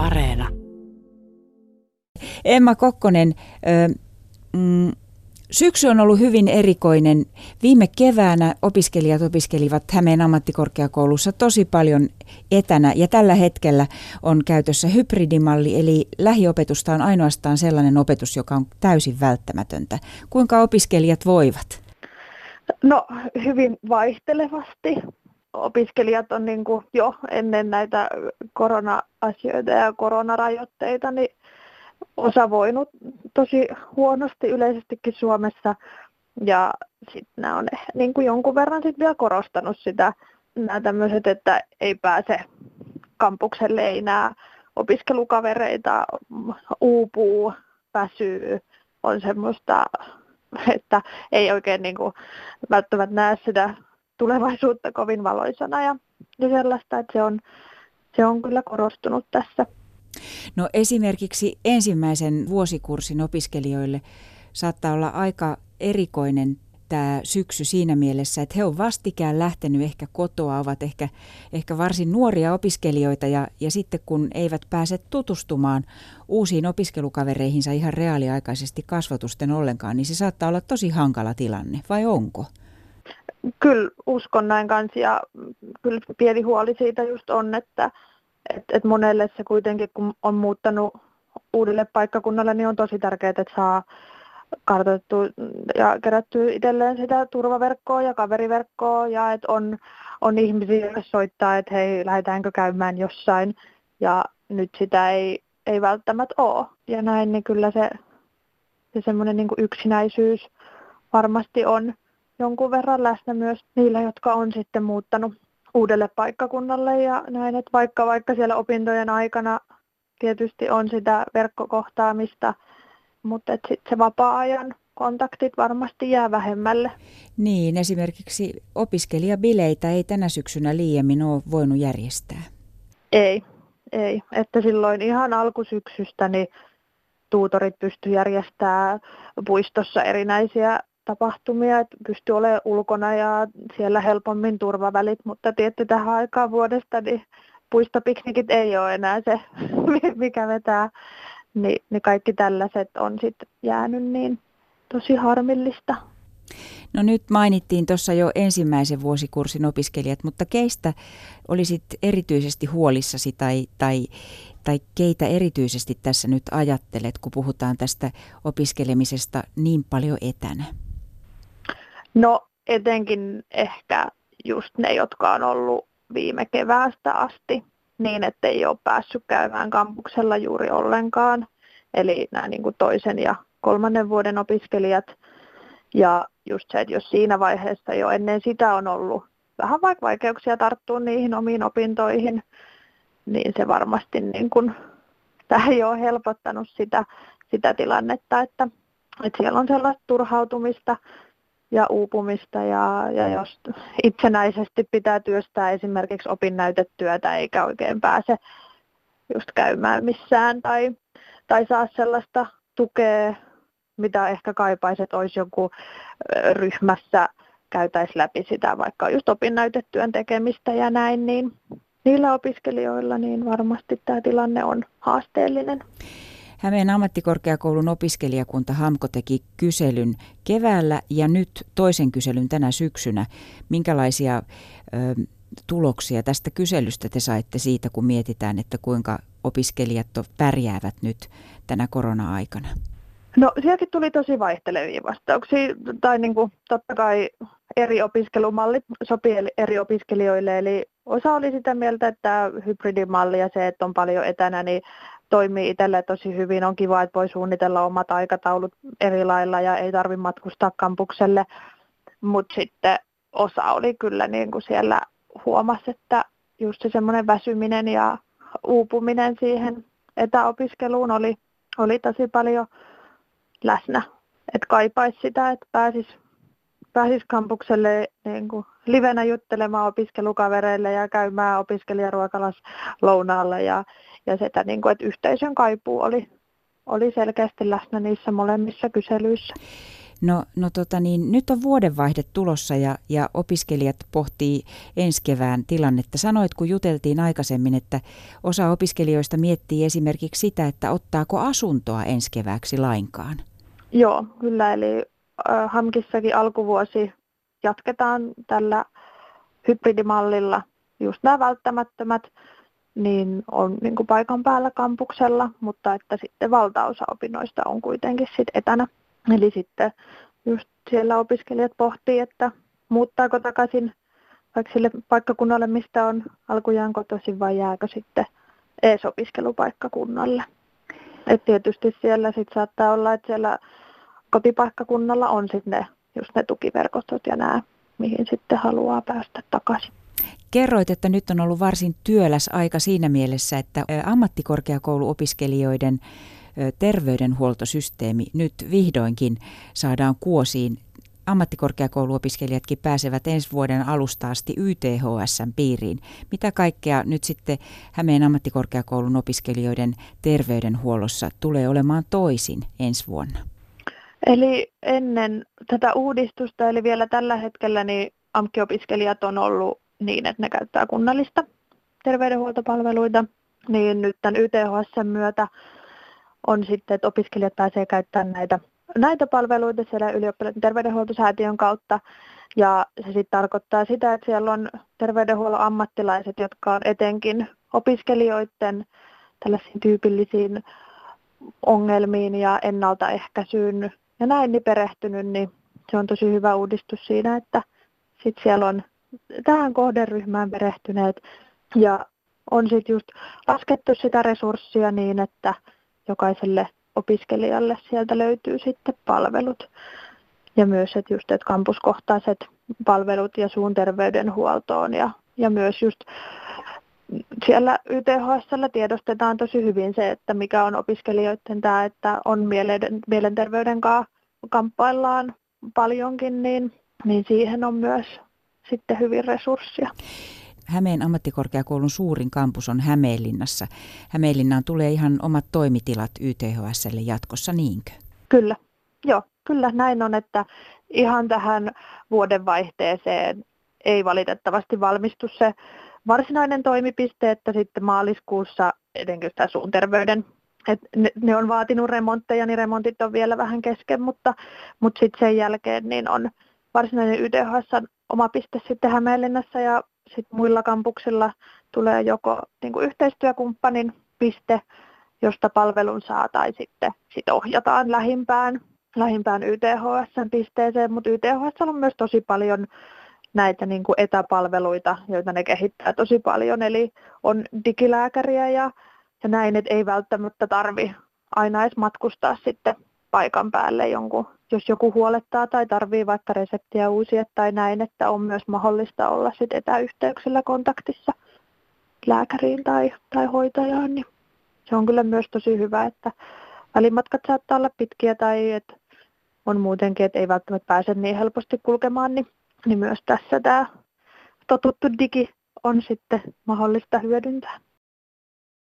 Areena. Emma Kokkonen, mm, syksy on ollut hyvin erikoinen. Viime keväänä opiskelijat opiskelivat Hämeen ammattikorkeakoulussa tosi paljon etänä ja tällä hetkellä on käytössä hybridimalli, eli lähiopetusta on ainoastaan sellainen opetus, joka on täysin välttämätöntä. Kuinka opiskelijat voivat? No hyvin vaihtelevasti. Opiskelijat on niin kuin jo ennen näitä korona-asioita ja koronarajoitteita, niin osa voinut tosi huonosti yleisestikin Suomessa. Ja sitten nämä on niin kuin jonkun verran sit vielä korostanut sitä, nämä tämmöiset, että ei pääse kampukselle, ei näe opiskelukavereita, uupuu, väsyy, on semmoista, että ei oikein niin kuin välttämättä näe sitä tulevaisuutta kovin valoisana ja, sellaista, että se on, se on kyllä korostunut tässä. No esimerkiksi ensimmäisen vuosikurssin opiskelijoille saattaa olla aika erikoinen tämä syksy siinä mielessä, että he ovat vastikään lähtenyt ehkä kotoa, ovat ehkä, ehkä varsin nuoria opiskelijoita ja, ja sitten kun eivät pääse tutustumaan uusiin opiskelukavereihinsa ihan reaaliaikaisesti kasvatusten ollenkaan, niin se saattaa olla tosi hankala tilanne, vai onko? Kyllä uskon näin kanssa ja kyllä pieni huoli siitä just on, että et, et monelle se kuitenkin, kun on muuttanut uudelle paikkakunnalle, niin on tosi tärkeää, että saa kartoitettu ja kerätty itselleen sitä turvaverkkoa ja kaveriverkkoa ja että on, on ihmisiä, joille soittaa, että hei, lähdetäänkö käymään jossain ja nyt sitä ei, ei välttämättä ole. Ja näin, niin kyllä se, se semmoinen niin yksinäisyys varmasti on jonkun verran läsnä myös niillä, jotka on sitten muuttanut uudelle paikkakunnalle ja näin, että vaikka, vaikka siellä opintojen aikana tietysti on sitä verkkokohtaamista, mutta että sit se vapaa-ajan kontaktit varmasti jää vähemmälle. Niin, esimerkiksi opiskelijabileitä ei tänä syksynä liiemmin ole voinut järjestää. Ei, ei. Että silloin ihan alkusyksystä niin tuutorit pysty järjestämään puistossa erinäisiä tapahtumia, että pystyy olemaan ulkona ja siellä helpommin turvavälit, mutta tietty tähän aikaan vuodesta niin puistopiknikit ei ole enää se, mikä vetää, niin, niin kaikki tällaiset on sitten jäänyt niin tosi harmillista. No nyt mainittiin tuossa jo ensimmäisen vuosikurssin opiskelijat, mutta keistä olisit erityisesti huolissasi tai, tai, tai keitä erityisesti tässä nyt ajattelet, kun puhutaan tästä opiskelemisesta niin paljon etänä? No etenkin ehkä just ne, jotka on ollut viime keväästä asti niin, että ei ole päässyt käymään kampuksella juuri ollenkaan. Eli nämä niin kuin toisen ja kolmannen vuoden opiskelijat. Ja just se, että jos siinä vaiheessa jo ennen sitä on ollut vähän vaikka vaikeuksia tarttua niihin omiin opintoihin, niin se varmasti niin kuin, tämä ei ole helpottanut sitä, sitä tilannetta, että, että siellä on sellaista turhautumista ja uupumista ja, ja jos itsenäisesti pitää työstää esimerkiksi opinnäytetyötä eikä oikein pääse just käymään missään tai, tai saa sellaista tukea, mitä ehkä kaipaisi, että olisi joku ryhmässä käytäisi läpi sitä vaikka just opinnäytetyön tekemistä ja näin, niin niillä opiskelijoilla niin varmasti tämä tilanne on haasteellinen. Hämeen ammattikorkeakoulun opiskelijakunta HAMKO teki kyselyn keväällä ja nyt toisen kyselyn tänä syksynä. Minkälaisia ö, tuloksia tästä kyselystä te saitte siitä, kun mietitään, että kuinka opiskelijat pärjäävät nyt tänä korona-aikana? No sielläkin tuli tosi vaihtelevia vastauksia, tai niin kuin, totta kai eri opiskelumallit sopii eri opiskelijoille, eli osa oli sitä mieltä, että hybridimalli ja se, että on paljon etänä, niin toimii itselle tosi hyvin. On kiva, että voi suunnitella omat aikataulut eri lailla ja ei tarvitse matkustaa kampukselle. Mutta sitten osa oli kyllä niin kuin siellä huomasi, että just se semmoinen väsyminen ja uupuminen siihen etäopiskeluun oli, oli tosi paljon läsnä. Että kaipaisi sitä, että pääsis, pääsis kampukselle niin kuin livenä juttelemaan opiskelukavereille ja käymään opiskelijaruokalas lounaalla ja ja sitä, niin kuin, että yhteisön kaipuu oli, oli selkeästi läsnä niissä molemmissa kyselyissä. No, no tota niin, nyt on vuodenvaihde tulossa ja, ja opiskelijat pohtii ensi kevään tilannetta. Sanoit, kun juteltiin aikaisemmin, että osa opiskelijoista miettii esimerkiksi sitä, että ottaako asuntoa ensi kevääksi lainkaan. Joo, kyllä. Eli äh, Hamkissakin alkuvuosi jatketaan tällä hybridimallilla. Just nämä välttämättömät niin on niin kuin paikan päällä kampuksella, mutta että sitten valtaosa opinnoista on kuitenkin sit etänä. Eli sitten just siellä opiskelijat pohtii, että muuttaako takaisin vaikka sille paikkakunnalle, mistä on alkujaan kotoisin vai jääkö sitten ees opiskelupaikkakunnalle. Et tietysti siellä sit saattaa olla, että siellä kotipaikkakunnalla on sitten ne, just ne tukiverkostot ja nämä, mihin sitten haluaa päästä takaisin. Kerroit, että nyt on ollut varsin työläs aika siinä mielessä, että ammattikorkeakouluopiskelijoiden terveydenhuoltosysteemi nyt vihdoinkin saadaan kuosiin. Ammattikorkeakouluopiskelijatkin pääsevät ensi vuoden alusta asti YTHSn piiriin. Mitä kaikkea nyt sitten Hämeen ammattikorkeakoulun opiskelijoiden terveydenhuollossa tulee olemaan toisin ensi vuonna? Eli ennen tätä uudistusta, eli vielä tällä hetkellä, niin AMK-opiskelijat on ollut niin, että ne käyttää kunnallista terveydenhuoltopalveluita, niin nyt tämän YTHS myötä on sitten, että opiskelijat pääsee käyttämään näitä, näitä palveluita siellä ylioppilaiden terveydenhuoltosäätiön kautta. Ja se sitten tarkoittaa sitä, että siellä on terveydenhuollon ammattilaiset, jotka on etenkin opiskelijoiden tällaisiin tyypillisiin ongelmiin ja ennaltaehkäisyyn ja näin niin perehtynyt, niin se on tosi hyvä uudistus siinä, että sit siellä on tähän kohderyhmään perehtyneet ja on sitten just laskettu sitä resurssia niin, että jokaiselle opiskelijalle sieltä löytyy sitten palvelut. Ja myös, että just että kampuskohtaiset palvelut ja suun terveydenhuoltoon ja, ja myös just siellä YTHSllä tiedostetaan tosi hyvin se, että mikä on opiskelijoiden tämä, että on mielenterveyden kanssa kamppaillaan paljonkin, niin, niin siihen on myös sitten hyvin resurssia. Hämeen ammattikorkeakoulun suurin kampus on Hämeenlinnassa. Hämeenlinnaan tulee ihan omat toimitilat YTHSlle jatkossa, niinkö? Kyllä, joo, kyllä näin on, että ihan tähän vuodenvaihteeseen ei valitettavasti valmistu se varsinainen toimipiste, että sitten maaliskuussa etenkin tämä suun terveyden et ne, ne, on vaatinut remontteja, niin remontit on vielä vähän kesken, mutta, mutta sitten sen jälkeen niin on varsinainen YTHS oma piste sitten Hämeenlinnassa ja sitten muilla kampuksilla tulee joko niin kuin yhteistyökumppanin piste, josta palvelun saa tai sitten sit ohjataan lähimpään, lähimpään YTHS-pisteeseen, mutta YTHS on myös tosi paljon näitä niin kuin etäpalveluita, joita ne kehittää tosi paljon, eli on digilääkäriä ja, ja näin, että ei välttämättä tarvi aina edes matkustaa sitten paikan päälle jonkun, jos joku huolettaa tai tarvii vaikka reseptiä uusia tai näin, että on myös mahdollista olla sit etäyhteyksillä kontaktissa lääkäriin tai, tai hoitajaan, niin se on kyllä myös tosi hyvä, että välimatkat saattaa olla pitkiä tai että on muutenkin, että ei välttämättä pääse niin helposti kulkemaan, niin, niin myös tässä tämä totuttu digi on sitten mahdollista hyödyntää.